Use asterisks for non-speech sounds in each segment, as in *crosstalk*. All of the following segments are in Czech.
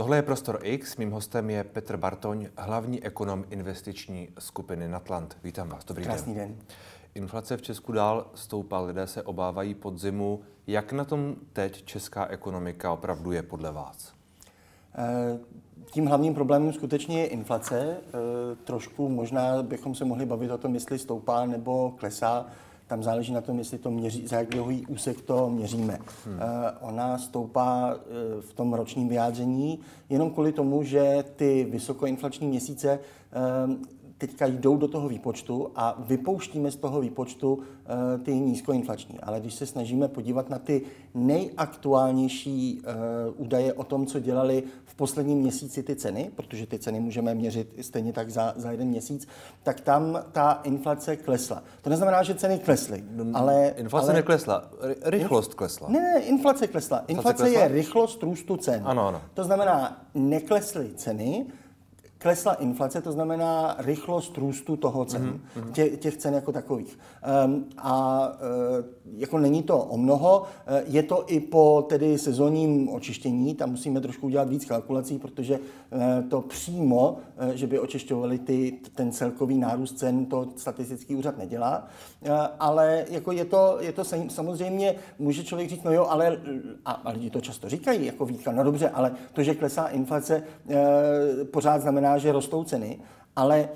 Tohle je Prostor X, mým hostem je Petr Bartoň, hlavní ekonom investiční skupiny Natland. Vítám vás, dobrý Krásný den. den. Inflace v Česku dál stoupá, lidé se obávají podzimu. Jak na tom teď česká ekonomika opravdu je podle vás? Eh, tím hlavním problémem skutečně je inflace. Eh, trošku možná bychom se mohli bavit o tom, jestli stoupá nebo klesá. Tam záleží na tom, jestli to měří, za jak dlouhý úsek to měříme. Hmm. Uh, ona stoupá uh, v tom ročním vyjádření jenom kvůli tomu, že ty vysokoinflační měsíce uh, teďka jdou do toho výpočtu a vypouštíme z toho výpočtu uh, ty nízkoinflační. Ale když se snažíme podívat na ty nejaktuálnější uh, údaje o tom, co dělali v posledním měsíci ty ceny, protože ty ceny můžeme měřit stejně tak za, za jeden měsíc, tak tam ta inflace klesla. To neznamená, že ceny klesly, no, ale... Inflace ale, neklesla, rychlost klesla. Ne, ne, inflace klesla. Inflace, inflace klesla? je rychlost růstu cen. Ano, ano. To znamená, neklesly ceny, klesla inflace, to znamená rychlost růstu toho cen, mm-hmm. tě, těch cen jako takových. Um, a uh, jako není to o mnoho, uh, je to i po tedy sezónním očištění, tam musíme trošku udělat víc kalkulací, protože uh, to přímo, uh, že by očišťovali ty, ten celkový nárůst cen, to statistický úřad nedělá, uh, ale jako je to, je to samozřejmě, může člověk říct, no jo, ale, a, a lidi to často říkají, jako výtka, no dobře, ale to, že klesá inflace, uh, pořád znamená, znamená, že rostou ceny, ale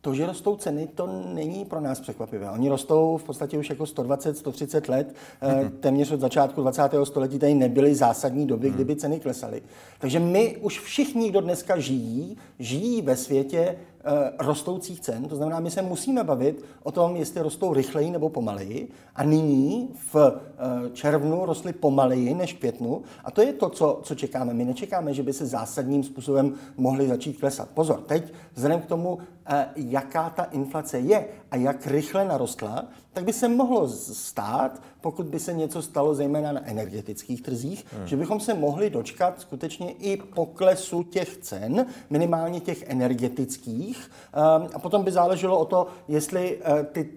to, že rostou ceny, to není pro nás překvapivé. Oni rostou v podstatě už jako 120, 130 let, mm-hmm. téměř od začátku 20. století tady nebyly zásadní doby, mm-hmm. kdyby ceny klesaly. Takže my už všichni, kdo dneska žijí, žijí ve světě Eh, rostoucích cen. To znamená, my se musíme bavit o tom, jestli rostou rychleji nebo pomaleji. A nyní v eh, červnu rostly pomaleji než v květnu. A to je to, co, co čekáme. My nečekáme, že by se zásadním způsobem mohly začít klesat. Pozor, teď vzhledem k tomu, eh, jaká ta inflace je a jak rychle narostla, tak by se mohlo stát, pokud by se něco stalo zejména na energetických trzích, hmm. že bychom se mohli dočkat skutečně i poklesu těch cen, minimálně těch energetických. Ehm, a potom by záleželo o to, jestli eh, ty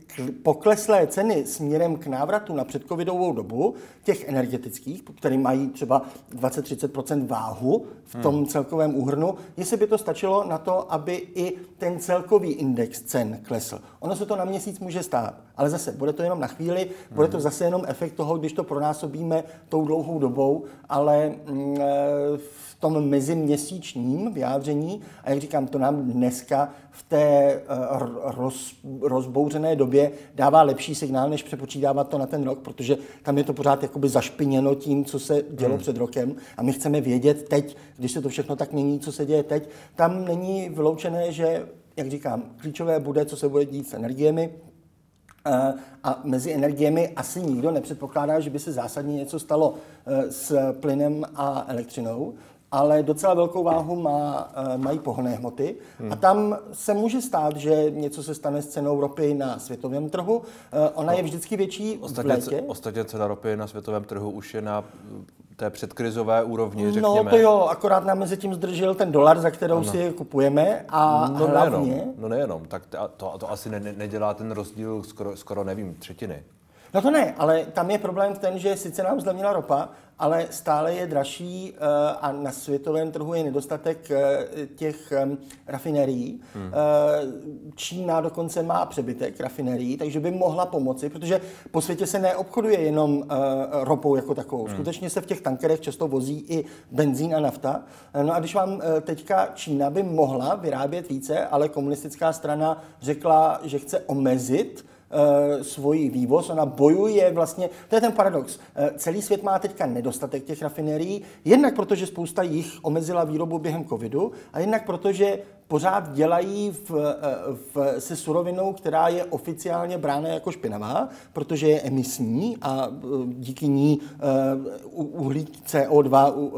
pokleslé ceny směrem k návratu na předcovidovou dobu těch energetických, které mají třeba 20-30 váhu v tom hmm. celkovém úhrnu, jestli by to stačilo na to, aby i ten celkový index cen klesl. Ono se to na měsíc může stát, ale zase bude to jenom na chvíli, bude to hmm. zase jenom efekt toho, když to pronásobíme tou dlouhou dobou, ale mm, e, v tom meziměsíčním vyjádření, a jak říkám, to nám dneska v té e, roz, rozbouřené době dává lepší signál, než přepočítávat to na ten rok, protože tam je to pořád jakoby zašpiněno tím, co se dělo hmm. před rokem a my chceme vědět teď, když se to všechno tak mění, co se děje teď. Tam není vyloučené, že jak říkám, klíčové bude, co se bude dít s energiemi, a mezi energiemi asi nikdo nepředpokládá, že by se zásadně něco stalo eh, s plynem a elektřinou, ale docela velkou váhu má, eh, mají pohonné hmoty. Hmm. A tam se může stát, že něco se stane s cenou ropy na světovém trhu. Ona no, je vždycky větší ostatně, v létě. Ostatně cena ropy na světovém trhu už je na té předkrizové úrovni, řekněme. No to jo, akorát nám mezi tím zdržel ten dolar, za kterou ano. si je kupujeme a no hlavně... Nejenom, no nejenom, tak to, to asi ne, nedělá ten rozdíl skoro, skoro nevím, třetiny. No to ne, ale tam je problém v ten, že sice nám zlevnila ropa, ale stále je dražší eh, a na světovém trhu je nedostatek eh, těch rafinerií. Hmm. Eh, Čína dokonce má přebytek rafinerií, takže by mohla pomoci, protože po světě se neobchoduje jenom ropou jako takovou. Hmm. Skutečně se v těch tankerech často vozí i benzín a nafta. No a když vám teďka Čína by mohla vyrábět více, ale komunistická strana řekla, že chce omezit Eh, svůj vývoz, ona bojuje vlastně, to je ten paradox. Eh, celý svět má teďka nedostatek těch rafinérií, jednak protože spousta jich omezila výrobu během covidu a jednak protože pořád dělají v, v, se surovinou, která je oficiálně brána jako špinavá, protože je emisní a e, díky ní uh, uhlík CO2 uh,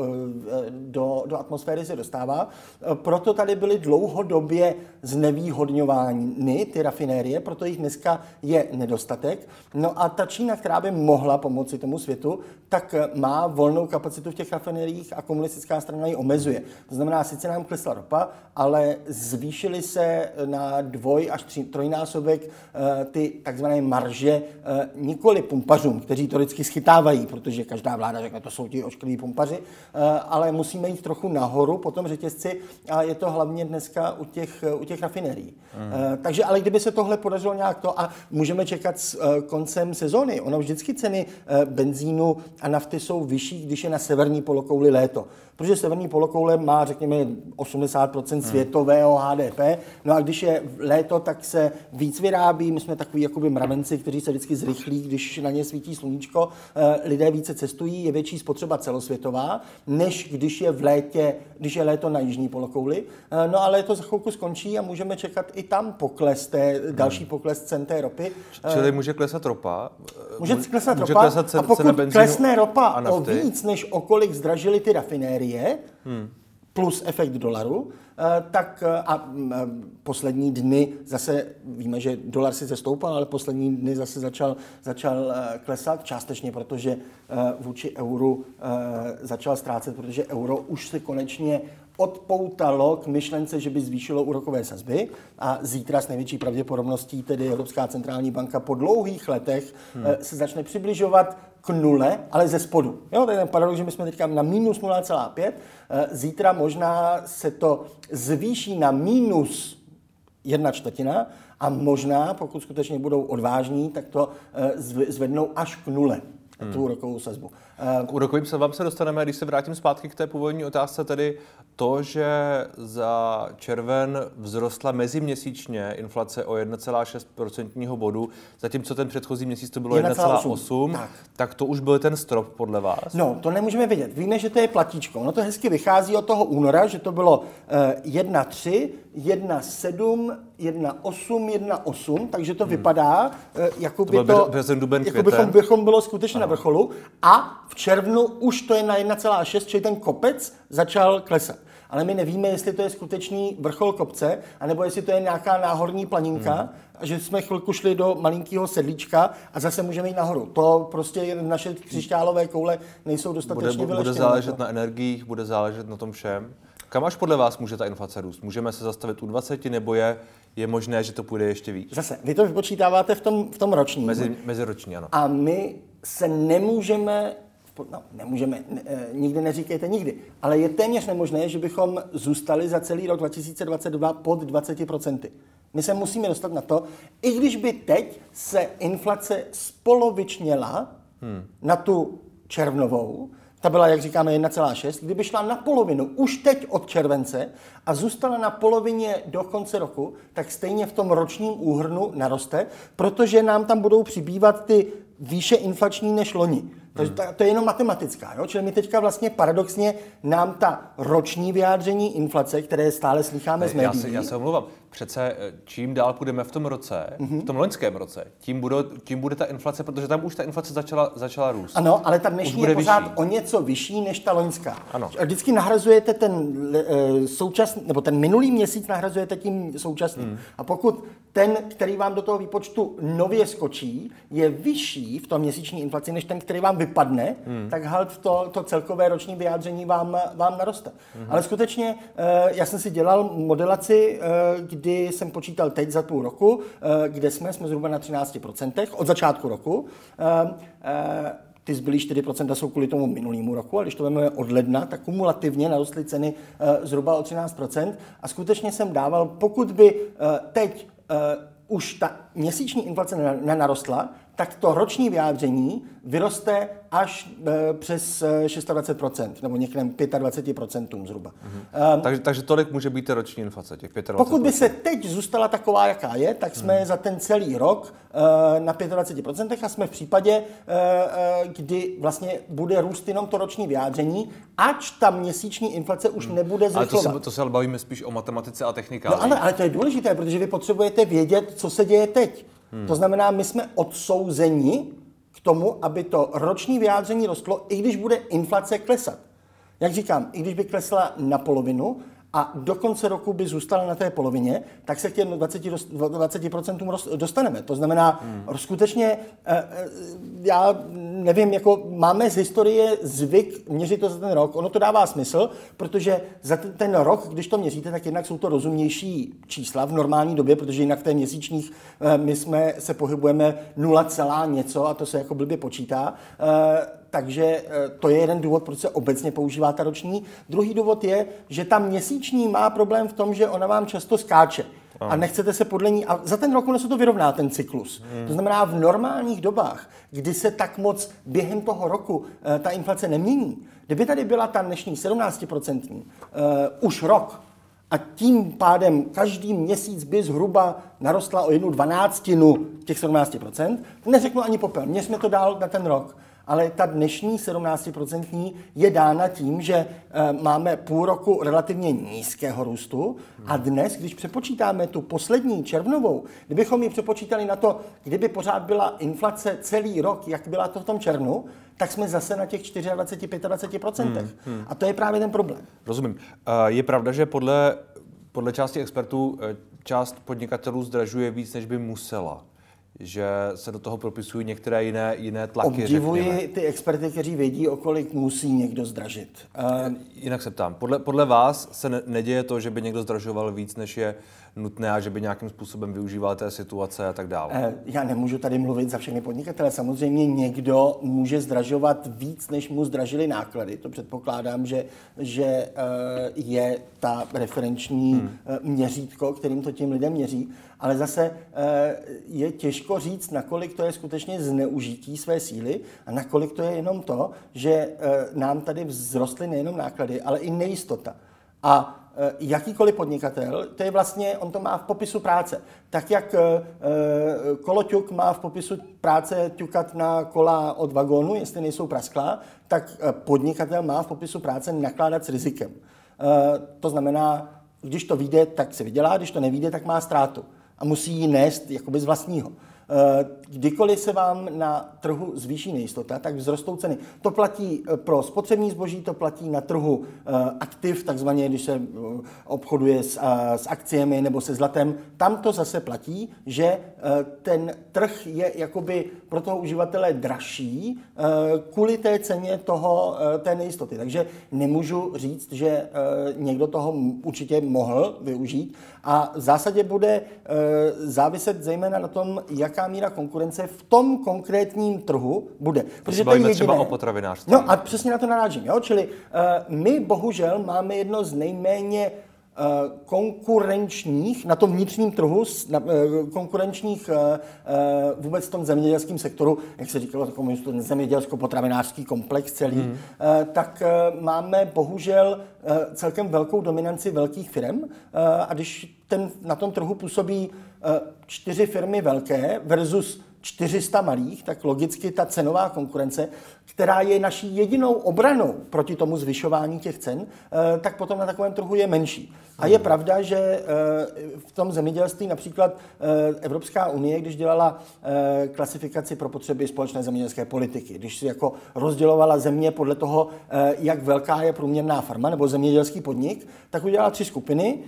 do, do atmosféry se dostává. Proto tady byly dlouhodobě znevýhodňovány ty rafinérie, proto jich dneska je nedostatek. No a ta Čína, která by mohla pomoci tomu světu, tak má volnou kapacitu v těch rafineriích a komunistická strana ji omezuje. To znamená, sice nám klesla ropa, ale zvýšily se na dvoj až tři, trojnásobek eh, ty takzvané marže eh, nikoli pumpařům, kteří to vždycky schytávají, protože každá vláda řekne, to jsou ti oškliví pumpaři, eh, ale musíme jít trochu nahoru po tom řetězci a je to hlavně dneska u těch, u těch rafinerií. Mm. Takže ale kdyby se tohle podařilo nějak to a můžeme čekat s koncem sezóny, ono vždycky ceny benzínu a nafty jsou vyšší, když je na severní polokouli léto protože severní polokoule má, řekněme, 80% hmm. Světového HDP, no a když je léto, tak se víc vyrábí, my jsme takový jakoby mravenci, kteří se vždycky zrychlí, když na ně svítí sluníčko, eh, lidé více cestují, je větší spotřeba celosvětová, než když je v létě, když je léto na jižní polokouli. Eh, no a léto za chvilku skončí a můžeme čekat i tam pokles, té, další hmm. pokles cen té ropy. Čili eh, může klesat ropa? Může klesat může ropa klesat cen, a pokud klesne ropa o víc, než o kolik zdražily ty rafinérie, hmm. Plus efekt dolaru, eh, tak eh, a mm, eh, poslední dny zase, víme, že dolar si stoupal, ale poslední dny zase začal, začal klesat, částečně protože vůči euru začal ztrácet, protože euro už se konečně odpoutalo k myšlence, že by zvýšilo úrokové sazby a zítra s největší pravděpodobností tedy Evropská centrální banka po dlouhých letech hmm. se začne přibližovat k nule, ale ze spodu. Jo, to je ten paradox, že my jsme teďka na minus 0,5, eh, zítra možná se to zvýší na minus jedna čtvrtina a možná, pokud skutečně budou odvážní, tak to eh, zvednou až k nule hmm. tu úrokovou sazbu. K úrokovým sazbám se dostaneme, když se vrátím zpátky k té původní otázce, tedy to, že za červen vzrostla meziměsíčně inflace o 1,6% bodu, zatímco ten předchozí měsíc to bylo 1,8, tak. tak to už byl ten strop podle vás? No, to nemůžeme vědět. Víme, že to je platíčko. No to hezky vychází od toho února, že to bylo 1,3, 1,7, 1,8, 1,8, takže to hmm. vypadá, eh, jako by to, to březen, duben, jako bychom, bychom bylo skutečně ano. na vrcholu. A v červnu už to je na 1,6, čili ten kopec začal klesat ale my nevíme, jestli to je skutečný vrchol kopce, anebo jestli to je nějaká náhorní planinka, hmm. a že jsme chvilku šli do malinkého sedlíčka a zase můžeme jít nahoru. To prostě naše křišťálové koule nejsou dostatečně bude, bude záležet na energiích, bude záležet na tom všem. Kam až podle vás může ta inflace růst? Můžeme se zastavit u 20 nebo je, je možné, že to půjde ještě víc? Zase, vy to vypočítáváte v tom, v tom ročním. Mezi, meziroční, ano. A my se nemůžeme no, nemůžeme, ne, eh, nikdy neříkejte nikdy, ale je téměř nemožné, že bychom zůstali za celý rok 2022 pod 20%. My se musíme dostat na to, i když by teď se inflace spolovičněla hmm. na tu červnovou, ta byla, jak říkáme, 1,6. Kdyby šla na polovinu už teď od července a zůstala na polovině do konce roku, tak stejně v tom ročním úhrnu naroste, protože nám tam budou přibývat ty výše inflační než loni. Takže to, to je jenom matematická. Jo? Čili my teďka vlastně paradoxně nám ta roční vyjádření inflace, které stále slycháme z médií. Já se, já se omlouvám. Přece eh, čím dál půjdeme v tom roce, mm-hmm. v tom loňském roce, tím bude, tím bude ta inflace, protože tam už ta inflace začala, začala růst. Ano, ale ta dnešní je pořád vyšší. o něco vyšší než ta loňská. Ano. Vždycky nahrazujete ten uh, současný, nebo ten minulý měsíc nahrazujete tím současným. Mm. A pokud ten, který vám do toho výpočtu nově skočí, je vyšší v tom měsíční inflaci, než ten, který vám vypadne, hmm. tak halt to, to celkové roční vyjádření vám, vám naroste. Hmm. Ale skutečně, eh, já jsem si dělal modelaci, eh, kdy jsem počítal teď za půl roku, eh, kde jsme, jsme zhruba na 13% od začátku roku. Ty zbylý 4% jsou kvůli tomu minulýmu roku, a když to vezmeme od ledna, tak kumulativně narostly ceny zhruba o 13%. A skutečně jsem dával, pokud by teď už ta měsíční inflace nenarostla, tak to roční vyjádření vyroste až e, přes 26%, nebo někde 25% zhruba. Mm-hmm. Um, takže, takže tolik může být roční inflace, těch 25%. Pokud by se teď zůstala taková, jaká je, tak jsme mm. za ten celý rok uh, na 25% a jsme v případě, uh, kdy vlastně bude růst jenom to roční vyjádření, ač ta měsíční inflace už mm. nebude zrychlovat. Ale to se, to se ale bavíme spíš o matematice a technikáli. No ale, ale to je důležité, protože vy potřebujete vědět, co se děje teď. Hmm. To znamená, my jsme odsouzeni k tomu, aby to roční vyjádření rostlo, i když bude inflace klesat. Jak říkám, i když by klesla na polovinu, a do konce roku by zůstala na té polovině, tak se k těm 20, 20% dostaneme. To znamená, hmm. skutečně, eh, eh, já nevím, jako máme z historie zvyk měřit to za ten rok. Ono to dává smysl, protože za ten, ten rok, když to měříte, tak jednak jsou to rozumnější čísla v normální době, protože jinak v té měsíčních eh, my jsme se pohybujeme 0, něco a to se jako blbě počítá takže eh, to je jeden důvod, proč se obecně používá ta roční. Druhý důvod je, že ta měsíční má problém v tom, že ona vám často skáče. A nechcete se podle ní. A za ten rok ono se to vyrovná, ten cyklus. Hmm. To znamená, v normálních dobách, kdy se tak moc během toho roku e, ta inflace nemění, kdyby tady byla ta dnešní 17% e, už rok, a tím pádem každý měsíc by zhruba narostla o jednu dvanáctinu těch 17%, neřeknu ani popel, mě jsme to dál na ten rok ale ta dnešní 17% je dána tím, že eh, máme půl roku relativně nízkého růstu a dnes, když přepočítáme tu poslední červnovou, kdybychom ji přepočítali na to, kdyby pořád byla inflace celý rok, jak byla to v tom červnu, tak jsme zase na těch 24-25%. Hmm, hmm. A to je právě ten problém. Rozumím. Eh, je pravda, že podle, podle části expertů eh, část podnikatelů zdražuje víc, než by musela že se do toho propisují některé jiné, jiné tlaky. Obdivuji řekněme. ty experty, kteří vědí, o kolik musí někdo zdražit. Uh, Jinak se ptám, podle, podle vás se ne, neděje to, že by někdo zdražoval víc, než je nutné a že by nějakým způsobem využíval té situace a tak dále? Uh, já nemůžu tady mluvit za všechny podnikatele. Samozřejmě někdo může zdražovat víc, než mu zdražily náklady. To předpokládám, že, že uh, je ta referenční hmm. měřítko, kterým to tím lidem měří ale zase eh, je těžko říct, nakolik to je skutečně zneužití své síly a nakolik to je jenom to, že eh, nám tady vzrostly nejenom náklady, ale i nejistota. A eh, jakýkoliv podnikatel, to je vlastně, on to má v popisu práce. Tak jak koloťuk má v popisu práce ťukat na kola od vagónu, jestli nejsou prasklá, tak podnikatel má v popisu práce nakládat s rizikem. To znamená, když to vyjde, tak se vydělá, když to nevíde, tak má ztrátu a musí ji nést jakoby z vlastního. Eh, kdykoliv se vám na trhu zvýší nejistota, tak vzrostou ceny. To platí eh, pro spotřební zboží, to platí na trhu eh, aktiv, takzvaně když se obchoduje s, s akciemi nebo se zlatem. Tam to zase platí, že ten trh je jakoby pro toho uživatele dražší kvůli té ceně toho, té nejistoty. Takže nemůžu říct, že někdo toho určitě mohl využít a v zásadě bude záviset zejména na tom, jak jaká míra konkurence v tom konkrétním trhu bude. Protože to je jediné. třeba o potravinářství. No a přesně na to narážím. Jo? Čili my bohužel máme jedno z nejméně eh, konkurenčních, na tom vnitřním trhu, na, eh, konkurenčních vůbec v tom zemědělském sektoru, jak se říkalo, takový zemědělsko-potravinářský komplex celý, hmm. tak máme bohužel celkem velkou dominanci velkých firm a když ten, na tom trhu působí Eh, čtyři firmy velké versus 400 malých, tak logicky ta cenová konkurence, která je naší jedinou obranou proti tomu zvyšování těch cen, eh, tak potom na takovém trhu je menší. A je pravda, že eh, v tom zemědělství například Evropská unie, když dělala klasifikaci pro potřeby společné zemědělské politiky, když si jako rozdělovala země podle toho, jak velká je průměrná farma nebo zemědělský podnik, tak udělala tři skupiny,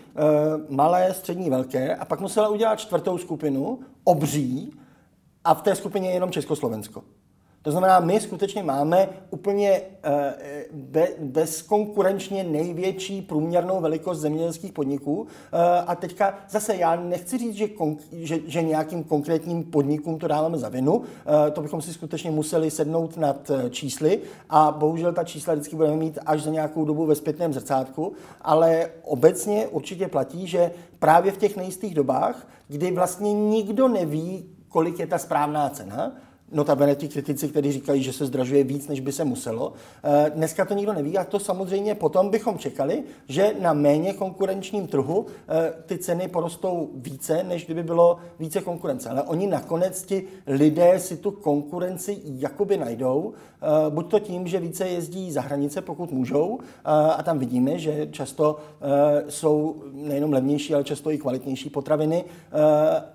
malé, střední, velké, a pak musela udělat čtvrtou skupinu, obří, a v té skupině je jenom Československo. To znamená, my skutečně máme úplně eh, bezkonkurenčně největší průměrnou velikost zemědělských podniků. Eh, a teďka zase já nechci říct, že, že, že nějakým konkrétním podnikům to dáváme za vinu. Eh, to bychom si skutečně museli sednout nad čísly a bohužel ta čísla vždycky budeme mít až za nějakou dobu ve zpětném zrcátku. Ale obecně určitě platí, že právě v těch nejistých dobách, kdy vlastně nikdo neví, kolik je ta správná cena, notabene ti kritici, kteří říkají, že se zdražuje víc, než by se muselo. Eh, dneska to nikdo neví a to samozřejmě potom bychom čekali, že na méně konkurenčním trhu eh, ty ceny porostou více, než kdyby bylo více konkurence. Ale oni nakonec ti lidé si tu konkurenci jakoby najdou, eh, buď to tím, že více jezdí za hranice, pokud můžou, a tam vidíme, že často jsou nejenom levnější, ale často i kvalitnější potraviny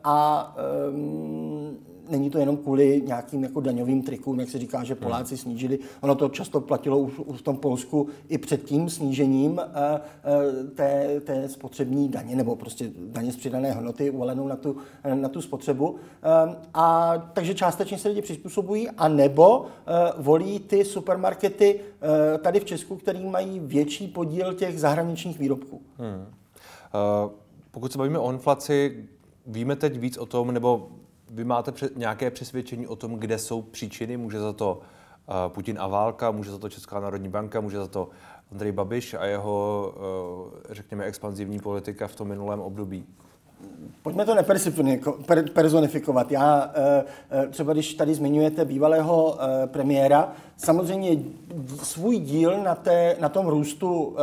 a ehm, není to jenom kvůli nějakým jako daňovým trikům, jak se říká, že Poláci hmm. snížili. Ono to často platilo už, už v tom Polsku i před tím snížením eh, eh, té, té spotřební daně, nebo prostě daně z přidané hodnoty uvalenou na tu, na tu spotřebu. A takže částečně se lidi přizpůsobují, a nebo volí ty supermarkety tady v Česku, který mají větší podíl těch zahraničních výrobků. Hmm. Uh, pokud se bavíme o inflaci, víme teď víc o tom, nebo vy máte nějaké přesvědčení o tom, kde jsou příčiny? Může za to uh, Putin a válka, může za to Česká národní banka, může za to Andrej Babiš a jeho, uh, řekněme, expanzivní politika v tom minulém období? Pojďme to nepersonifikovat. Já třeba, když tady zmiňujete bývalého premiéra, samozřejmě svůj díl na, té, na tom růstu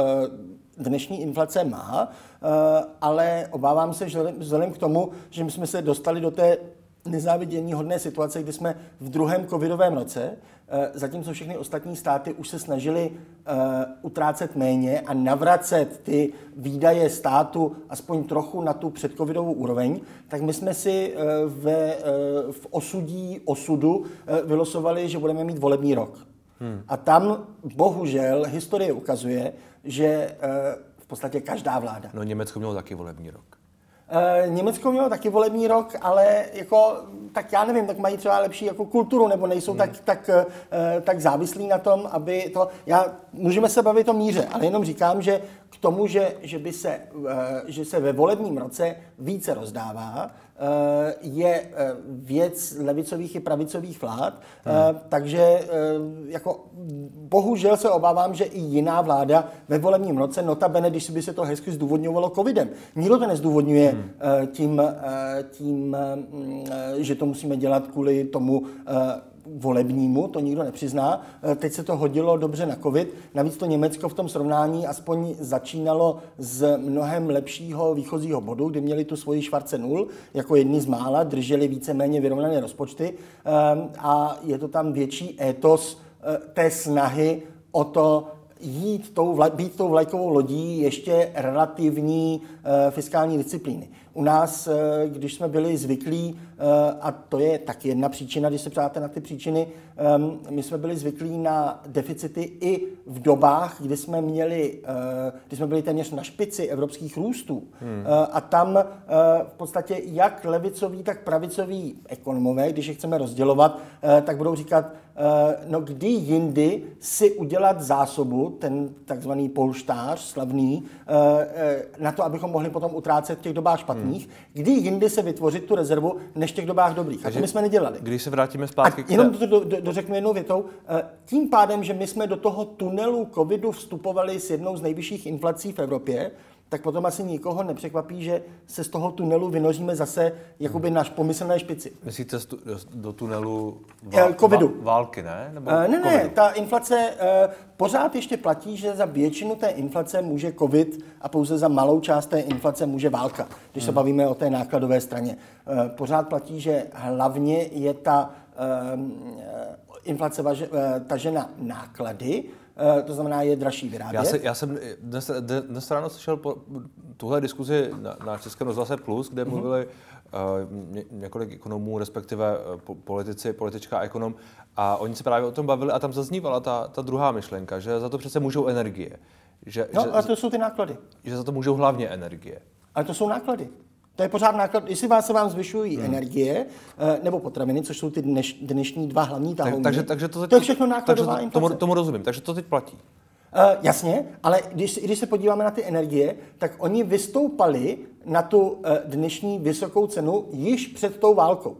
dnešní inflace má, eh, ale obávám se, že vzhledem k tomu, že my jsme se dostali do té nezávidění hodné situace, kdy jsme v druhém covidovém roce, eh, zatímco všechny ostatní státy už se snažili eh, utrácet méně a navracet ty výdaje státu aspoň trochu na tu předcovidovou úroveň, tak my jsme si ve, v osudí osudu vylosovali, že budeme mít volební rok. Hmm. A tam bohužel historie ukazuje, že eh, v podstatě každá vláda. No Německo mělo taky volební rok. Eh, Německo mělo taky volební rok, ale jako, tak já nevím, tak mají třeba lepší jako kulturu, nebo nejsou hmm. tak, tak, eh, tak závislí na tom, aby to... Já, můžeme se bavit o míře, ale jenom říkám, že k tomu, že, že, by se, že se ve volebním roce více rozdává, Eh, je eh, věc levicových i pravicových vlád, hmm. takže jako bohužel se obávám, že i jiná vláda ve volebním roce, notabene, když by se to hezky zdůvodňovalo covidem. Nikdo to nezdůvodňuje hmm. tím, tím, že to musíme dělat kvůli tomu volebnímu, to nikdo nepřizná. E, teď se to hodilo dobře na covid. Navíc to Německo v tom srovnání aspoň začínalo z mnohem lepšího výchozího bodu, kdy měli tu svoji švarce nul, jako jedni z mála, drželi víceméně vyrovnané rozpočty e, a je to tam větší étos e, té snahy o to jít tou, být tou vlajkovou lodí ještě relativní fiskální disciplíny. U nás, eh, když jsme byli zvyklí, eh, a to je tak jedna příčina, když se ptáte na ty příčiny, ehm, my jsme byli zvyklí na deficity i v dobách, kdy jsme měli, eh, kdy jsme byli téměř na špici evropských růstů. Hmm. A tam v podstatě jak levicoví, tak pravicoví ekonomové, když je chceme rozdělovat, tak budou říkat, no kdy jindy si udělat zásobu, ten takzvaný polštář slavný, na to, abychom mohli potom utrácet v těch dobách špatných špatných, kdy jindy se vytvořit tu rezervu, než v těch dobách dobrých. Takže, a to my jsme nedělali. Když se vrátíme zpátky a jenom to do, do, dořeknu jednou větou. Eh, tím pádem, že my jsme do toho tunelu covidu vstupovali s jednou z nejvyšších inflací v Evropě, tak potom asi nikoho nepřekvapí, že se z toho tunelu vynoříme zase jakoby náš pomyslné špici. Myslíte do, do tunelu vál, covidu. války, ne? Nebo uh, ne, ne, ta inflace uh, pořád ještě platí, že za většinu té inflace může covid a pouze za malou část té inflace může válka, když hmm. se bavíme o té nákladové straně. Pořád platí, že hlavně je ta inflace važe, tažena náklady, Eh, to znamená, je dražší vyrábět. Já, se, já jsem dnes, dnes ráno slyšel po, tuhle diskuzi na, na Českém rozhlase Plus, kde mm-hmm. mluvili uh, několik ekonomů, respektive uh, politici, politička a ekonom, a oni se právě o tom bavili a tam zaznívala ta, ta druhá myšlenka, že za to přece můžou energie. Že, no, že, a to jsou ty náklady. Že za to můžou hlavně energie. Ale to jsou náklady. To je pořád náklad. Jestli vás se vám zvyšují hmm. energie eh, nebo potraviny, což jsou ty dneš, dnešní dva hlavní tahouny, takže, takže to, teď, to je všechno nákladová takže to, tomu, tomu rozumím, takže to teď platí. Uh, jasně, ale když, když se podíváme na ty energie, tak oni vystoupali na tu uh, dnešní vysokou cenu již před tou válkou. Uh,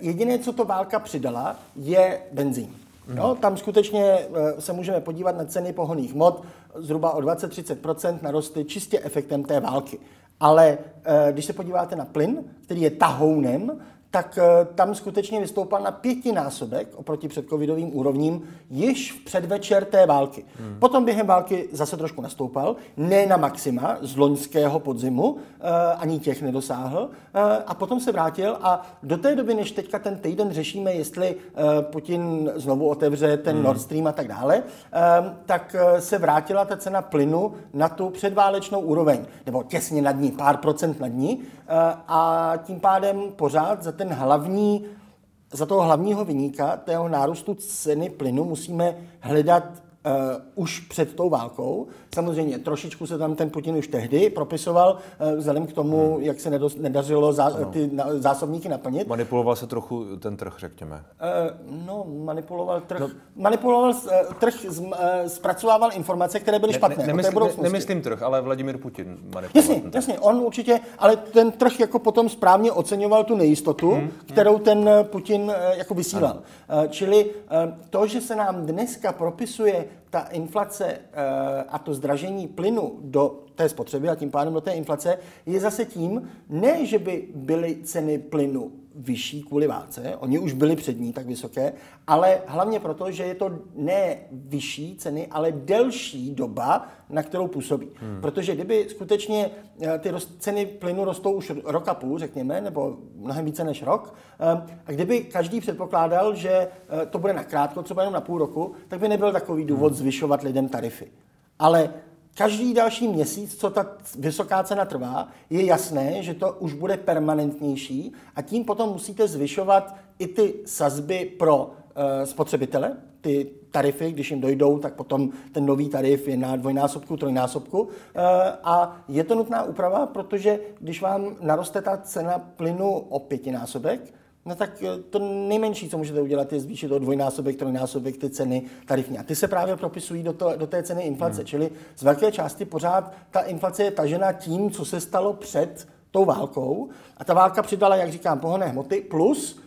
jediné, co to válka přidala, je benzín. No, tam skutečně uh, se můžeme podívat na ceny pohoných mod, zhruba o 20-30% narostly čistě efektem té války. Ale eh, když se podíváte na plyn, který je tahounem, tak eh, tam skutečně vystoupal na pětinásobek oproti předcovidovým úrovním již v předvečer té války. Hmm. Potom během války zase trošku nastoupal, ne na maxima z loňského podzimu, eh, ani těch nedosáhl, a potom se vrátil a do té doby, než teďka ten týden řešíme, jestli Putin znovu otevře ten hmm. Nord Stream a tak dále, tak se vrátila ta cena plynu na tu předválečnou úroveň, nebo těsně nad ní, pár procent nad ní, a tím pádem pořád za ten hlavní za toho hlavního vyníka tého nárůstu ceny plynu musíme hledat uh, už před tou válkou. Samozřejmě trošičku se tam ten Putin už tehdy propisoval, uh, vzhledem k tomu, hmm. jak se nedos, nedařilo zá, ty na, zásobníky naplnit. Manipuloval se trochu ten trh, řekněme. Uh, no, manipuloval trh. No. Manipuloval uh, trh, z, uh, zpracovával informace, které byly špatné. Ne, nemysl, ne, nemyslím trh, ale Vladimír Putin manipuloval. Jasně, jasně, on určitě, ale ten trh jako potom správně oceňoval tu nejistotu, hmm. kterou ten Putin uh, jako vysílal. Uh, čili uh, to, že se nám dneska propisuje ta inflace eh, a to zdražení plynu do té spotřeby a tím pádem do té inflace je zase tím, ne, že by byly ceny plynu vyšší kvůli válce, oni už byli před ní tak vysoké, ale hlavně proto, že je to ne vyšší ceny, ale delší doba, na kterou působí. Hmm. Protože kdyby skutečně eh, ty ceny plynu rostou už rok a půl, řekněme, nebo mnohem více než rok, eh, a kdyby každý předpokládal, že eh, to bude nakrátko, třeba jenom na půl roku, tak by nebyl takový důvod hmm. zvyšovat lidem tarify. Ale každý další měsíc, co ta vysoká cena trvá, je jasné, že to už bude permanentnější a tím potom musíte zvyšovat i ty sazby pro uh, spotřebitele, ty tarify, když jim dojdou, tak potom ten nový tarif je na dvojnásobku, trojnásobku. Uh, a je to nutná úprava, protože když vám naroste ta cena plynu o pětinásobek, No tak eh, to nejmenší, co můžete udělat, je zvýšit o dvojnásobek, trojnásobek ty ceny tarifní. A ty se právě propisují do, to, do té ceny inflace. Hmm. Čili z velké části pořád ta inflace je tažena tím, co se stalo před tou válkou. A ta válka přidala, jak říkám, pohonné hmoty plus,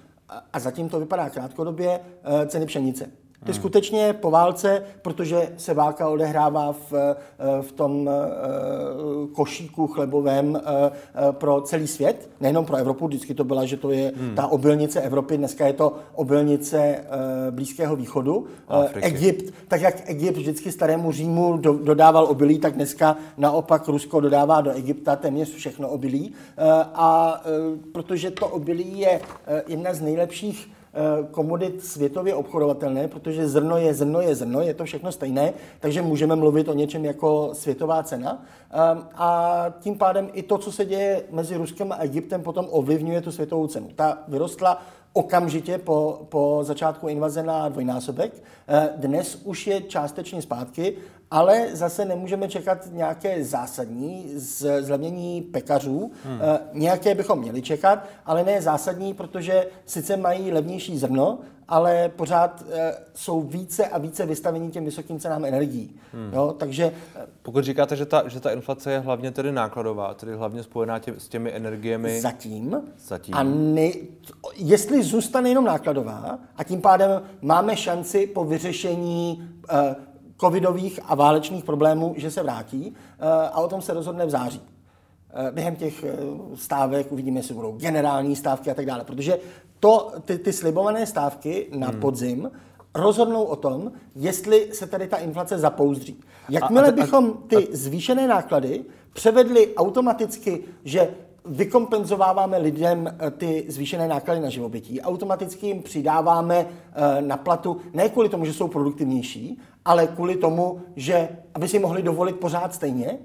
a zatím to vypadá krátkodobě, eh, ceny pšenice. Ty skutečně po válce, protože se válka odehrává v, eh, v tom eh, košíku chlebovém eh, pro celý svět, nejenom pro Evropu, vždycky to byla, že to je hmm. ta obilnice Evropy, dneska je to obilnice Blízkého východu. Afriky. Egypt, tak jak Egypt vždycky starému Římu do, dodával obilí, tak dneska naopak Rusko dodává do Egypta téměř všechno obilí. A protože to obilí je jedna z nejlepších komodit světově obchodovatelné, protože zrno je zrno je zrno, je to všechno stejné, takže můžeme mluvit o něčem jako světová cena. Eh, a tím pádem i to, co se děje mezi Ruskem a Egyptem, potom ovlivňuje tu světovou cenu. Ta vyrostla okamžitě po, po začátku invaze na dvojnásobek. Eh, dnes už je částečně zpátky, ale zase nemůžeme čekat nějaké zásadní zlevnění pekařů. Hmm. Nějaké bychom měli čekat, ale ne zásadní, protože sice mají levnější zrno, ale pořád e, jsou více a více vystavení těm vysokým cenám energií. Hmm. Jo, takže... Pokud říkáte, že ta, že ta inflace je hlavně tedy nákladová, tedy hlavně spojená tě, s těmi energiemi... Zatím. Zatím. A ne, jestli zůstane jenom nákladová a tím pádem máme šanci po vyřešení e, covidových a válečných problémů, že se vrátí eh, a o tom se rozhodne v září. Eh, během těch eh, stávek uvidíme, jestli budou generální stávky a tak dále, protože to, ty, ty slibované stávky na hmm. podzim rozhodnou o tom, jestli se tady ta inflace zapouzdří. Jakmile a, a, bychom ty zvýšené náklady převedli automaticky, že vykompenzováváme lidem eh, ty zvýšené náklady na živobytí, automaticky jim přidáváme eh, na platu ne kvůli tomu, že jsou produktivnější, ale kvůli tomu, že aby si mohli dovolit pořád stejně,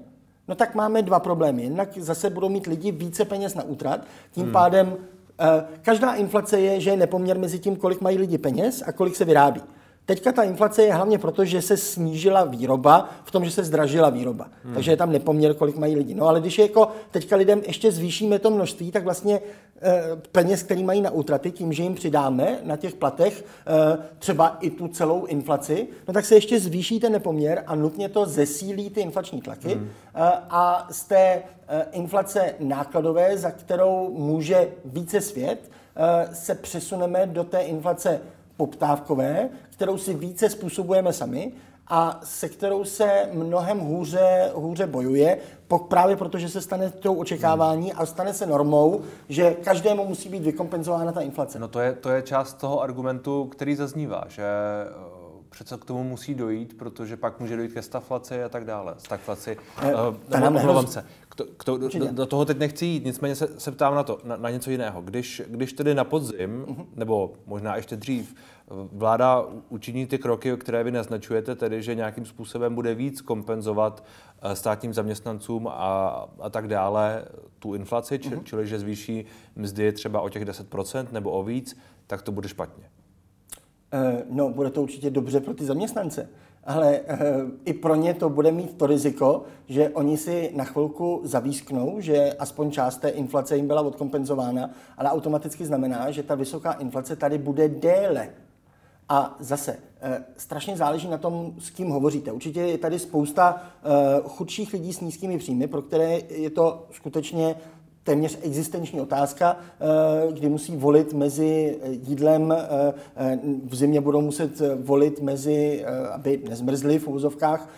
no tak máme dva problémy. Jednak zase budou mít lidi více peněz na útrat, tím hmm. pádem eh, každá inflace je, že je nepoměr mezi tím, kolik mají lidi peněz a kolik se vyrábí. Teďka ta inflace je hlavně proto, že se snížila výroba v tom, že se zdražila výroba. Hmm. Takže je tam nepoměr, kolik mají lidi. No ale když je jako teďka lidem ještě zvýšíme to množství, tak vlastně e, peněz, který mají na útraty, tím, že jim přidáme na těch platech e, třeba i tu celou inflaci, no tak se ještě zvýší ten nepoměr a nutně to zesílí ty inflační tlaky. Hmm. E, a z té e, inflace nákladové, za kterou může více svět, se přesuneme do té inflace poptávkové, kterou si více způsobujeme sami a se kterou se mnohem hůře, hůře bojuje, právě protože se stane tou očekávání a stane se normou, že každému musí být vykompenzována ta inflace. No to je, to je část toho argumentu, který zaznívá, že eh, přece k tomu musí dojít, protože pak může dojít ke staflaci a tak dále. Stagflaci. Uh, uh, se. To, k to, do, do toho teď nechci jít, nicméně se, se ptám na to, na, na něco jiného. Když, když tedy na podzim, uh-huh. nebo možná ještě dřív, vláda učiní ty kroky, které vy naznačujete, tedy že nějakým způsobem bude víc kompenzovat eh, státním zaměstnancům a, a tak dále tu inflaci, či, mm-hmm. čili že zvýší mzdy třeba o těch 10% nebo o víc, tak to bude špatně. No, bude to určitě dobře pro ty zaměstnance ale e, i pro ně to bude mít to riziko, že oni si na chvilku zavísknou, že aspoň část té inflace jim byla odkompenzována, ale automaticky znamená, že ta vysoká inflace tady bude déle. A zase, e, strašně záleží na tom, s kým hovoříte. Určitě je tady spousta e, chudších lidí s nízkými příjmy, pro které je to skutečně téměř existenční otázka, eh, kdy musí volit mezi jídlem, eh, eh, v zimě budou muset volit mezi, aby nezmrzli v uvozovkách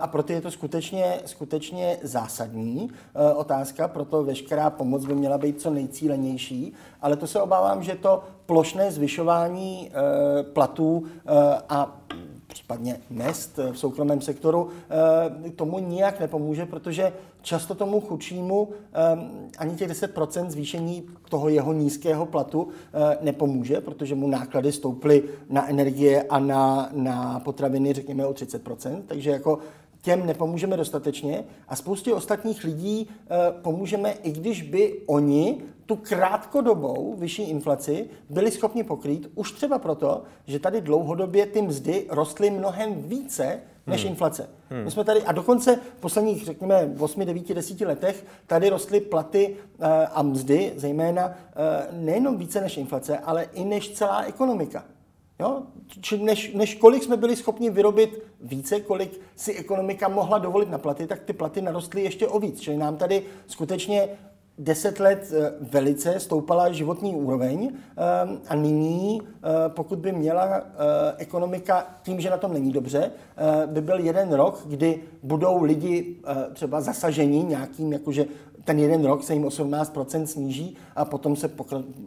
a proto je to skutečně, skutečně zásadní otázka, proto veškerá pomoc by měla být co nejcílenější, ale to se obávám, že to plošné zvyšování platů a případně mest v soukromém sektoru, eh, tomu nijak nepomůže, protože často tomu chudšímu eh, ani těch 10% zvýšení toho jeho nízkého platu eh, nepomůže, protože mu náklady stouply na energie a na, na potraviny, řekněme, o 30%. Takže jako těm nepomůžeme dostatečně a spoustě ostatních lidí pomůžeme, i když by oni tu krátkodobou vyšší inflaci byli schopni pokrýt už třeba proto, že tady dlouhodobě ty mzdy rostly mnohem více než hmm. inflace. Hmm. My jsme tady, a dokonce v posledních, řekněme, 8, 9, 10 letech tady rostly platy uh, a mzdy, zejména uh, nejenom více než inflace, ale i než celá ekonomika. Jo? Či než, než kolik jsme byli schopni vyrobit více, kolik si ekonomika mohla dovolit na platy, tak ty platy narostly ještě o víc. Čili nám tady skutečně deset let eh, velice stoupala životní úroveň eh, a nyní, eh, pokud by měla ekonomika tím, že na tom není dobře, by byl jeden rok, kdy budou lidi třeba zasaženi nějakým, jakože ten jeden rok se jim 18% sníží a potom se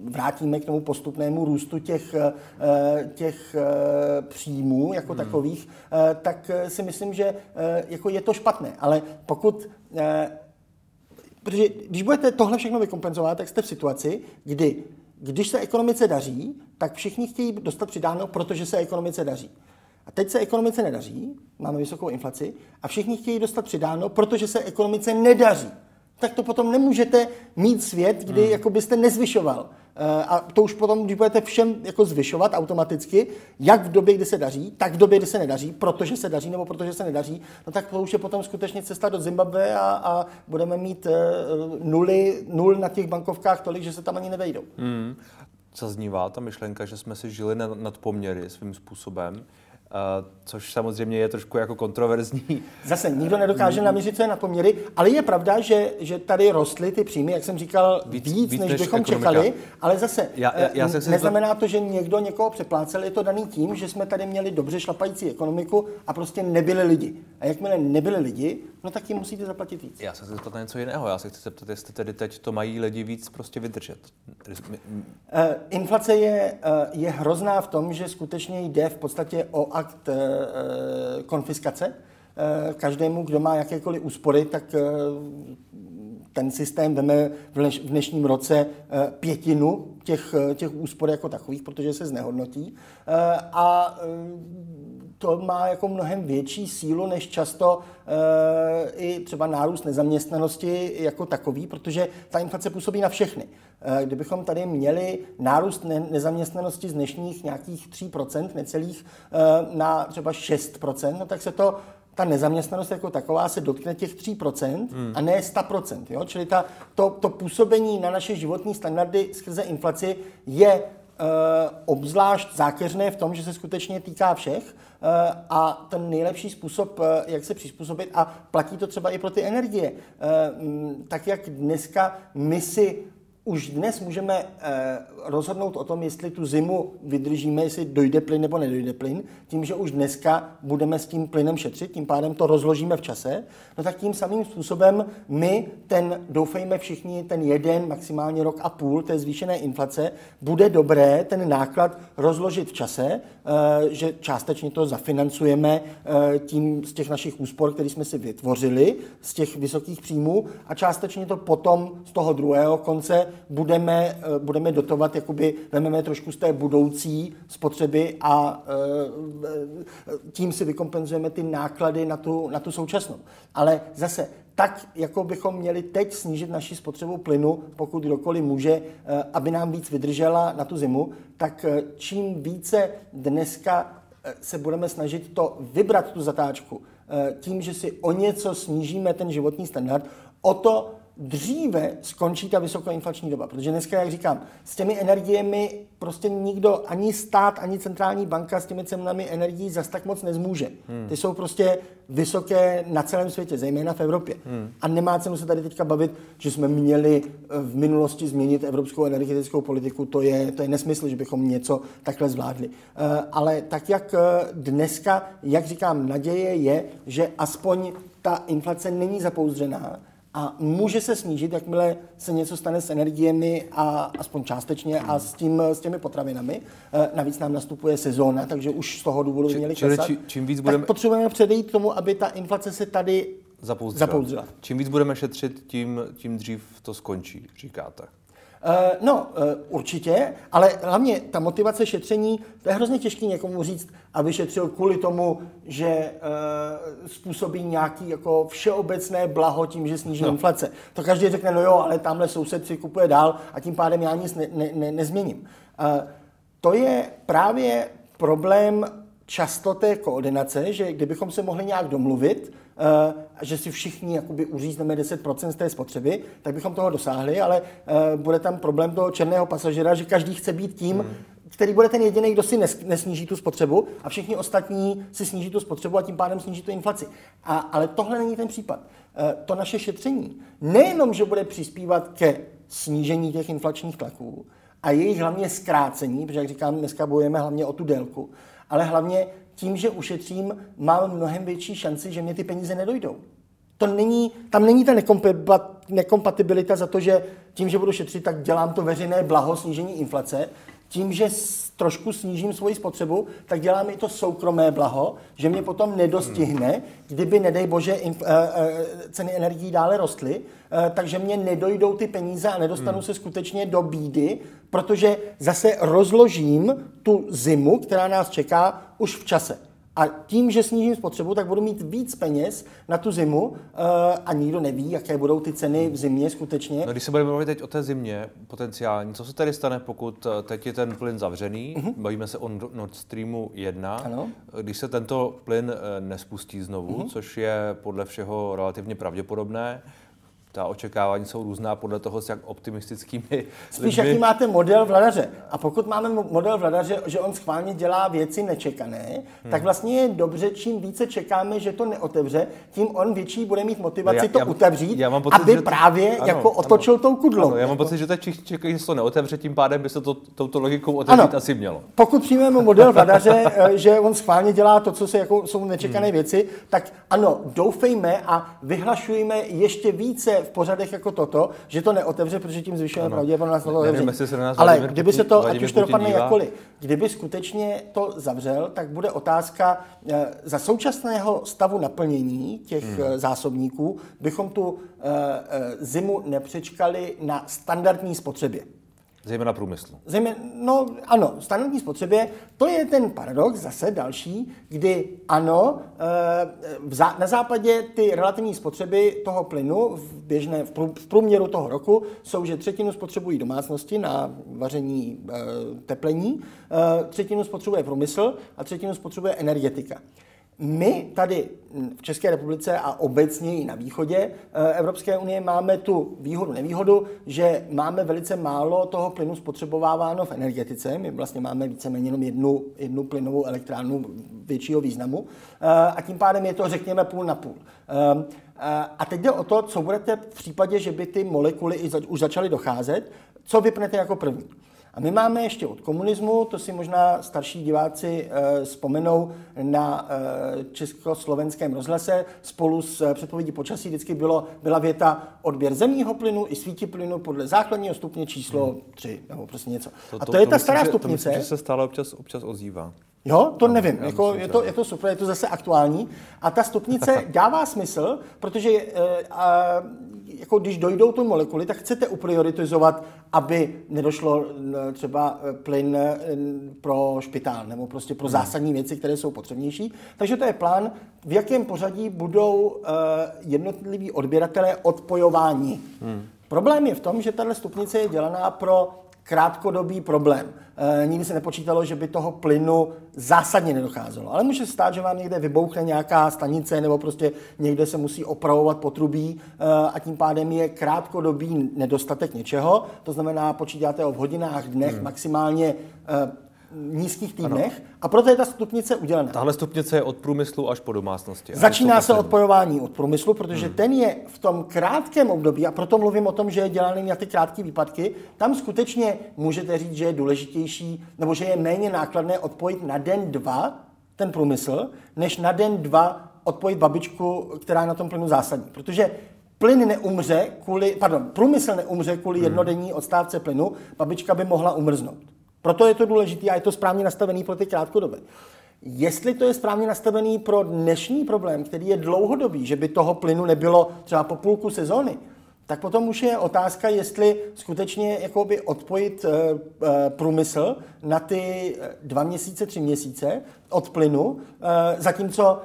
vrátíme k tomu postupnému růstu těch, těch příjmů jako hmm. takových, tak si myslím, že jako je to špatné. Ale pokud Protože když budete tohle všechno vykompenzovat, tak jste v situaci, kdy když se ekonomice daří, tak všichni chtějí dostat přidáno, protože se ekonomice daří. A teď se ekonomice nedaří, máme vysokou inflaci, a všichni chtějí dostat přidáno, protože se ekonomice nedaří. Tak to potom nemůžete mít svět, kdy hmm. jako byste nezvyšoval Eh, a to už potom, když budete všem jako zvyšovat automaticky, jak v době, kdy se daří, tak v době, kdy se nedaří, protože se daří nebo protože se nedaří, no tak to už je potom skutečně cesta do Zimbabwe a, a budeme mít uh, nuly, nul na těch bankovkách tolik, že se tam ani nevejdou. Hmm. Zaznívá ta myšlenka, že jsme si žili nad poměry svým způsobem. Uh, což samozřejmě je trošku jako kontroverzní. Zase nikdo nedokáže naměřit, co je na poměry, ale je pravda, že, že tady rostly ty příjmy, jak jsem říkal, víc, víc, víc než, než bychom ekonomika. čekali, ale zase já, já, já eh, neznamená to, že někdo někoho přeplácel, je to daný tím, že jsme tady měli dobře šlapající ekonomiku a prostě nebyli lidi. A jakmile nebyli lidi, no tak jim musíte zaplatit víc. Já se chci zeptat na něco jiného. Já se chci zeptat, jestli tedy teď to mají lidi víc prostě vydržet. Uh, inflace je, uh, je hrozná v tom, že skutečně jde v podstatě o akt uh, konfiskace. Uh, každému, kdo má jakékoliv úspory, tak ten systém veme v dnešním roce pětinu těch, těch úspor jako takových, protože se znehodnotí. A to má jako mnohem větší sílu než často e, i třeba nárůst nezaměstnanosti jako takový, protože ta inflace působí na všechny. E, kdybychom tady měli nárůst ne- nezaměstnanosti z dnešních nějakých 3%, necelých, e, na třeba 6%, no tak se to ta nezaměstnanost jako taková se dotkne těch 3% hmm. a ne 100%. Jo? Čili ta, to, to působení na naše životní standardy skrze inflaci je obzvlášť zákeřné v tom, že se skutečně týká všech eh, a ten nejlepší způsob, eh, jak se přizpůsobit, a platí to třeba i pro ty energie, tak jak dneska my si už dnes můžeme eh, rozhodnout o tom, jestli tu zimu vydržíme, jestli dojde plyn nebo nedojde plyn, tím, že už dneska budeme s tím plynem šetřit, tím pádem to rozložíme v čase, no tak tím samým způsobem my ten, doufejme všichni, ten jeden, maximálně rok a půl té zvýšené inflace, bude dobré ten náklad rozložit v čase, eh, že částečně to zafinancujeme eh, tím z těch našich úspor, které jsme si vytvořili, z těch vysokých příjmů a částečně to potom z toho druhého konce budeme, eh, budeme dotovat, jakoby vezmeme trošku z té budoucí spotřeby a tím si vykompenzujeme ty náklady na tu, na tu současnou. Ale zase tak, jako bychom měli teď snížit naši spotřebu plynu, pokud kdokoliv může, aby nám víc vydržela na tu zimu, tak čím více dneska se budeme snažit to vybrat tu zatáčku, tím, že si o něco snížíme ten životní standard, o to dříve skončí ta vysokoinflační doba. Protože dneska, jak říkám, s těmi energiemi prostě nikdo, ani stát, ani centrální banka s těmi cenami energií zas tak moc nezmůže. Hmm. Ty jsou prostě vysoké na celém světě, zejména v Evropě. Hmm. A nemá cenu se tady teďka bavit, že jsme měli eh, v minulosti změnit evropskou energetickou politiku. To je, to je nesmysl, že bychom něco takhle zvládli. Eh, ale tak, jak eh, dneska, jak říkám, naděje je, že aspoň ta inflace není zapouzdřená, a může se snížit, jakmile se něco stane s energiemi a aspoň částečně a s, tím, s těmi potravinami. Eh, navíc nám nastupuje sezóna, takže už z toho důvodu měli klesat. Či, čím víc budeme... Tak potřebujeme předejít tomu, aby ta inflace se tady zapouzdřila. zapouzdřila. Čím víc budeme šetřit, tím, tím dřív to skončí, říkáte. Uh, no, uh, určitě, ale hlavně ta motivace šetření, to je hrozně těžké někomu říct, aby šetřil kvůli tomu, že uh, způsobí nějaký jako všeobecné blaho tím, že sníží no. inflace. To každý řekne, no jo, ale tamhle soused si kupuje dál a tím pádem já nic ne, ne, ne, nezměním. To je právě problém často té koordinace, že kdybychom se mohli nějak domluvit, Eh, že si všichni jakoby uřízneme 10% z té spotřeby, tak bychom toho dosáhli, ale eh, bude tam problém toho černého pasažera, že každý chce být tím, hmm který bude ten jediný, kdo si nesníží tu spotřebu a všichni ostatní si sníží tu spotřebu a tím pádem sníží tu inflaci. A, ale tohle není ten případ. Eh, to naše šetření nejenom, že bude přispívat ke snížení těch inflačních tlaků a jejich hlavně zkrácení, protože jak říkám, dneska bojujeme hlavně o tu délku, ale hlavně tím, že ušetřím, mám mnohem větší šanci, že mě ty peníze nedojdou. To není, tam není ta nekompatibilita za to, že tím, že budu šetřit, tak dělám to veřejné blaho, snížení inflace. Tím, že trošku snížím svoji spotřebu, tak dělám i to soukromé blaho, že mě potom nedostihne, kdyby, nedej bože, inf, uh, uh, ceny energií dále rostly, uh, takže mě nedojdou ty peníze a nedostanu hmm. se skutečně do bídy, protože zase rozložím tu zimu, která nás čeká, už v čase. A tím, že snížím spotřebu, tak budu mít víc peněz na tu zimu uh, a nikdo neví, jaké budou ty ceny v zimě skutečně. No, když se budeme mluvit teď o té zimě potenciální, co se tedy stane, pokud eh, teď je ten plyn zavřený, uh-huh. bavíme se o Nord Streamu 1, ano. když se tento plyn eh, nespustí znovu, uh-huh. což je podle všeho relativně pravděpodobné, ta očekávání jsou různá podle toho, s jak optimistickými Spíš lidmi. jaký máte model vladaře. A pokud máme model vladaře, že on schválně dělá věci nečekané, hmm. tak vlastně je dobře, čím více čekáme, že to neotevře, tím on větší bude mít motivaci já, to já, otevřít, já mám pocit, aby že právě ano, jako otočil ano, tou kudlou. Ano, já mám pocit, že teď čekají, že se to neotevře, tím pádem by se to touto logikou otevřít ano, asi mělo. Pokud přijmeme model vladaře, *laughs* eh, že on schválně dělá to, co se jako jsou nečekané hmm. věci, tak ano, doufejme a vyhlašujeme ještě více v pořadech jako toto, že to neotevře, protože tím zvyšujeme pravděpodobnost na to Nevím, se Ale kdyby se to, ať už to dopadne jakkoliv, kdyby skutečně to zavřel, tak bude otázka, eh, za současného stavu naplnění těch hmm. Eh, zásobníků bychom tu eh, zimu nepřečkali na standardní spotřebě. Zejména průmyslu. Zejména, no ano, standardní spotřebě, to je ten paradox zase další, kdy ano, eh, na západě ty relativní spotřeby toho plynu v běžné, v průměru toho roku jsou, že třetinu spotřebují domácnosti na vaření eh, teplení, eh, třetinu spotřebuje průmysl a třetinu spotřebuje energetika. My tady v České republice a obecně i na východě eh, Evropské unie máme tu výhodu, nevýhodu, že máme velice málo toho plynu spotřebováváno v energetice. My vlastně máme víceméně jenom jednu, jednu plynovou elektrárnu většího významu eh, a tím pádem je to, řekněme, půl na půl. Eh, a teď jde o to, co budete v případě, že by ty molekuly už začaly docházet, co vypnete jako první. A my máme ještě od komunismu, to si možná starší diváci e, vzpomenou na e, československém rozhlase, spolu s předpovědí počasí vždycky bylo, byla věta odběr zemního plynu i svítí plynu podle základního stupně číslo 3, nebo prostě něco. To, to, a to, to je ta stará že, stupnice. To myslím, že se stále občas, občas ozývá. Jo, to nevím. Jako, je, to, je to super, je to zase aktuální. A ta stupnice *laughs* dává smysl, protože e, a, jako když dojdou ty molekuly, tak chcete uprioritizovat, aby nedošlo třeba e, plyn e, pro špitál nebo prostě pro hmm. zásadní věci, které jsou potřebnější. Takže to je plán, v jakém pořadí budou jednotliví odběratelé odpojování. Hmm. Problém je v tom, že tahle stupnice je dělaná pro krátkodobý problém. E, nikdy se nepočítalo, že by toho plynu zásadně nedocházelo. Ale může stát, že vám někde vybouchne nějaká stanice nebo prostě někde se musí opravovat potrubí e, a tím pádem je krátkodobý nedostatek něčeho. To znamená, počítáte o v hodinách, dnech, hmm. maximálně e, nízkých týdnech ano. a proto je ta stupnice udělená. Tahle stupnice je od průmyslu až po domácnosti. Začíná se odpojování od průmyslu, protože hmm. ten je v tom krátkém období, a proto mluvím o tom, že je dělaný na ty krátké výpadky, tam skutečně můžete říct, že je důležitější, nebo že je méně nákladné odpojit na den dva ten průmysl, než na den dva odpojit babičku, která je na tom plynu zásadní. Protože plyn neumře kvůli, pardon, průmysl neumře kvůli hmm. jednodenní odstávce plynu, babička by mohla umrznout. Proto je to důležité a je to správně nastavený pro ty krátkodobé. Jestli to je správně nastavený pro dnešní problém, který je dlouhodobý, že by toho plynu nebylo třeba po půlku sezóny, tak potom už je otázka, jestli skutečně jakoby odpojit e, e, průmysl na ty dva měsíce, tři měsíce od plynu, zatímco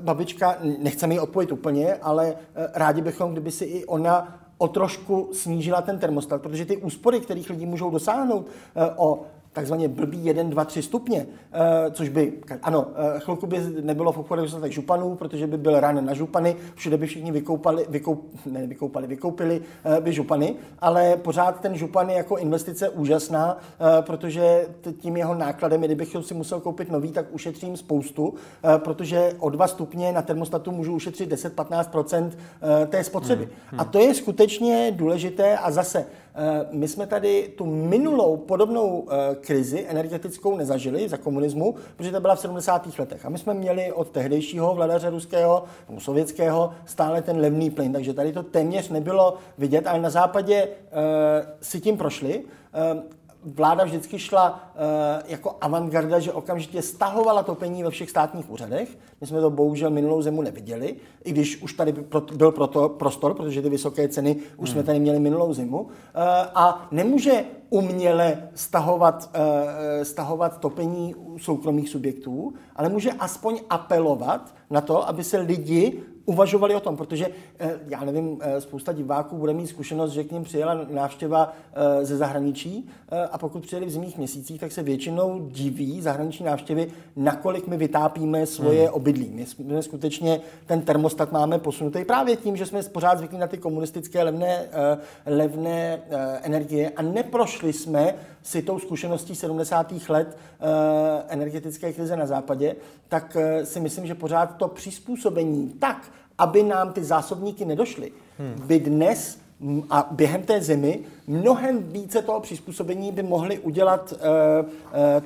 babička, nechceme ji odpojit úplně, ale rádi bychom, kdyby si i ona o trošku snížila ten termostat, protože ty úspory, kterých lidi můžou dosáhnout eh, o takzvaně blbý 1, 2, 3 stupně, eh, což by, ano, eh, chvilku by nebylo v obchodech dostatek županů, protože by byl ran na župany, všude by všichni vykoupali, vykoup, ne, vykoupali, vykoupili by župany, ale pořád ten župan je jako investice úžasná, protože tím jeho nákladem, kdybych si musel koupit nový, tak ušetřím spoustu, protože o 2 stupně na termostatu můžu ušetřit 10-15% té spotřeby. Hmm, hmm. A to je skutečně důležité a zase Eh, my jsme tady tu minulou podobnou eh, krizi energetickou nezažili za komunismu, protože to byla v 70. letech. A my jsme měli od tehdejšího vladaře ruského nebo sovětského stále ten levný plyn, takže tady to téměř nebylo vidět, ale na západě uh, si tím prošli. Vláda vždycky šla uh, jako avantgarda, že okamžitě stahovala topení ve všech státních úřadech. My jsme to bohužel minulou zimu neviděli, i když už tady byl proto prostor, protože ty vysoké ceny už hmm. jsme tady měli minulou zimu. Uh, a nemůže uměle stahovat, uh, stahovat topení soukromých subjektů, ale může aspoň apelovat na to, aby se lidi uvažovali o tom, protože eh, já nevím, eh, spousta diváků bude mít zkušenost, že k ním přijela návštěva eh, ze zahraničí a pokud přijeli v zimních měsících, tak se většinou diví zahraniční návštěvy, nakolik my vytápíme svoje hmm. obydlí. My jsme skutečně ten termostat máme posunutý právě tím, že jsme pořád zvyklí na ty komunistické levné, levné energie a neprošli jsme si tou zkušeností 70. let energetické krize na západě, tak si myslím, že pořád to přizpůsobení tak, aby nám ty zásobníky nedošly, hmm. by dnes a během té zimy mnohem více toho přizpůsobení by mohly udělat uh, uh,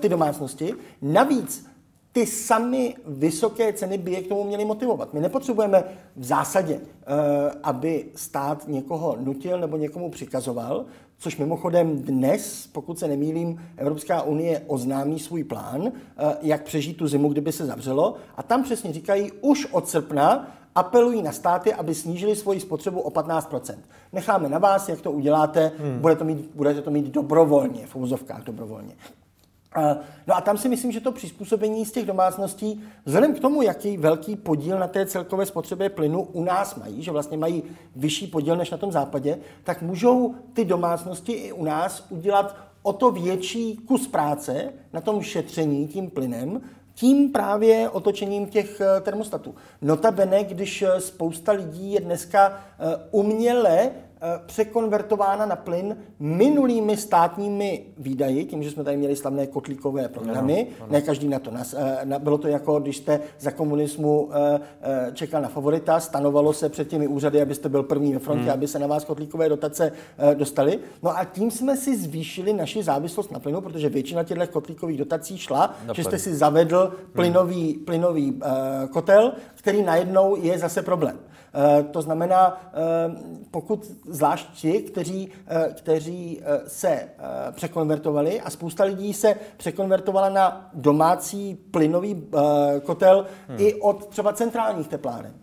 ty domácnosti. Navíc ty samy vysoké ceny by je k tomu měly motivovat. My nepotřebujeme v zásadě, uh, aby stát někoho nutil nebo někomu přikazoval, což mimochodem dnes, pokud se nemýlím, Evropská unie oznámí svůj plán, jak přežít tu zimu, kdyby se zavřelo. A tam přesně říkají, už od srpna apelují na státy, aby snížili svoji spotřebu o 15%. Necháme na vás, jak to uděláte, hmm. budete, to mít, budete to mít dobrovolně, v úzovkách dobrovolně. No a tam si myslím, že to přizpůsobení z těch domácností, vzhledem k tomu, jaký velký podíl na té celkové spotřebě plynu u nás mají, že vlastně mají vyšší podíl než na tom západě, tak můžou ty domácnosti i u nás udělat o to větší kus práce na tom šetření tím plynem, tím právě otočením těch eh, termostatů. Notabene, když eh, spousta lidí je dneska eh, uměle překonvertována na plyn minulými státními výdaji, tím, že jsme tady měli slavné kotlíkové programy. Ano, ano. Ne každý na to. Nas, eh, bylo to jako, když jste za komunismu čekal na favorita, stanovalo se před těmi úřady, abyste byl první ve frontě, hmm. aby se na vás kotlíkové dotace dostaly. No a tím jsme si zvýšili naši závislost na plynu, protože většina těchto kotlíkových dotací šla, na že jste si zavedl plynový, hmm. plynový uh, kotel, který najednou je zase problém. Uh, to znamená, uh, pokud zvlášť ti, kteří, uh, kteří se překonvertovali a spousta lidí se překonvertovala na domácí plynový kotel hmm. i od třeba centrálních tepláren.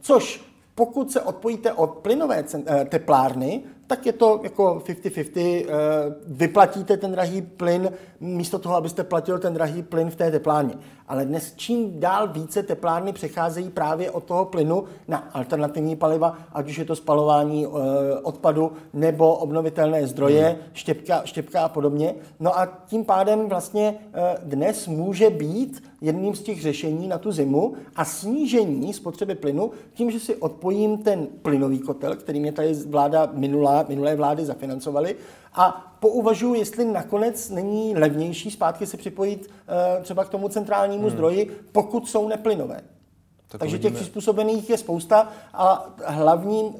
Což pokud se odpojíte od plynové teplárny, tak je to jako 50-50. Eh, vyplatíte ten drahý plyn místo toho, abyste platil ten drahý plyn v té teplárně. Ale dnes čím dál více teplárny přecházejí právě od toho plynu na alternativní paliva, ať už je to spalování eh, odpadu nebo obnovitelné zdroje, hmm. štěpka, štěpka a podobně. No a tím pádem vlastně eh, dnes může být jedním z těch řešení na tu zimu a snížení spotřeby plynu tím, že si odpojím ten plynový kotel, který mě tady vláda minulá, minulé vlády zafinancovaly a pouvažuji, jestli nakonec není levnější zpátky se připojit uh, třeba k tomu centrálnímu hmm. zdroji, pokud jsou neplynové. Tak Takže těch přizpůsobených je spousta a hlavním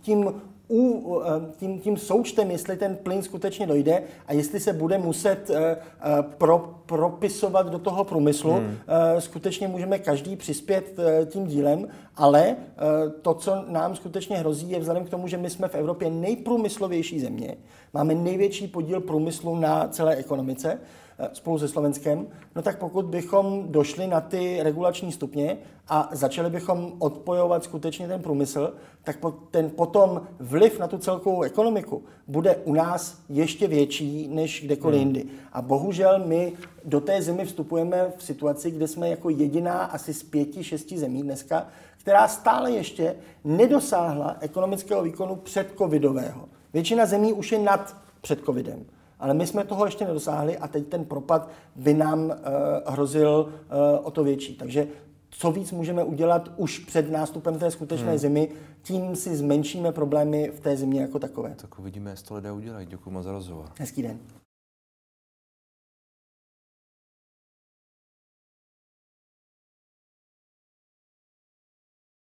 tím u, eh, tím, tím součtem, jestli ten plyn skutečně dojde a jestli se bude muset uh, pro, propisovat do toho průmyslu, hmm. skutečně můžeme každý přispět tím dílem, ale to, co nám skutečně hrozí, je vzhledem k tomu, že my jsme v Evropě nejprůmyslovější země, máme největší podíl průmyslu na celé ekonomice, Eh, spolu se Slovenskem, no tak pokud bychom došli na ty regulační stupně a začali bychom odpojovat skutečně ten průmysl, tak ten potom vliv na tu celkovou ekonomiku bude u nás ještě větší než kdekoliv hmm. jindy. A bohužel my do té zimy vstupujeme v situaci, kde jsme jako jediná asi z pěti, šesti zemí dneska, která stále ještě nedosáhla ekonomického výkonu předcovidového. Většina zemí už je nad před covidem. Ale my jsme toho ještě nedosáhli a teď ten propad by nám uh, hrozil uh, o to větší. Takže co víc můžeme udělat už před nástupem té skutečné hmm. zimy, tím si zmenšíme problémy v té zimě jako takové. Tak uvidíme, jestli to lidé udělají. Děkuji moc za rozhovor. Hezký den.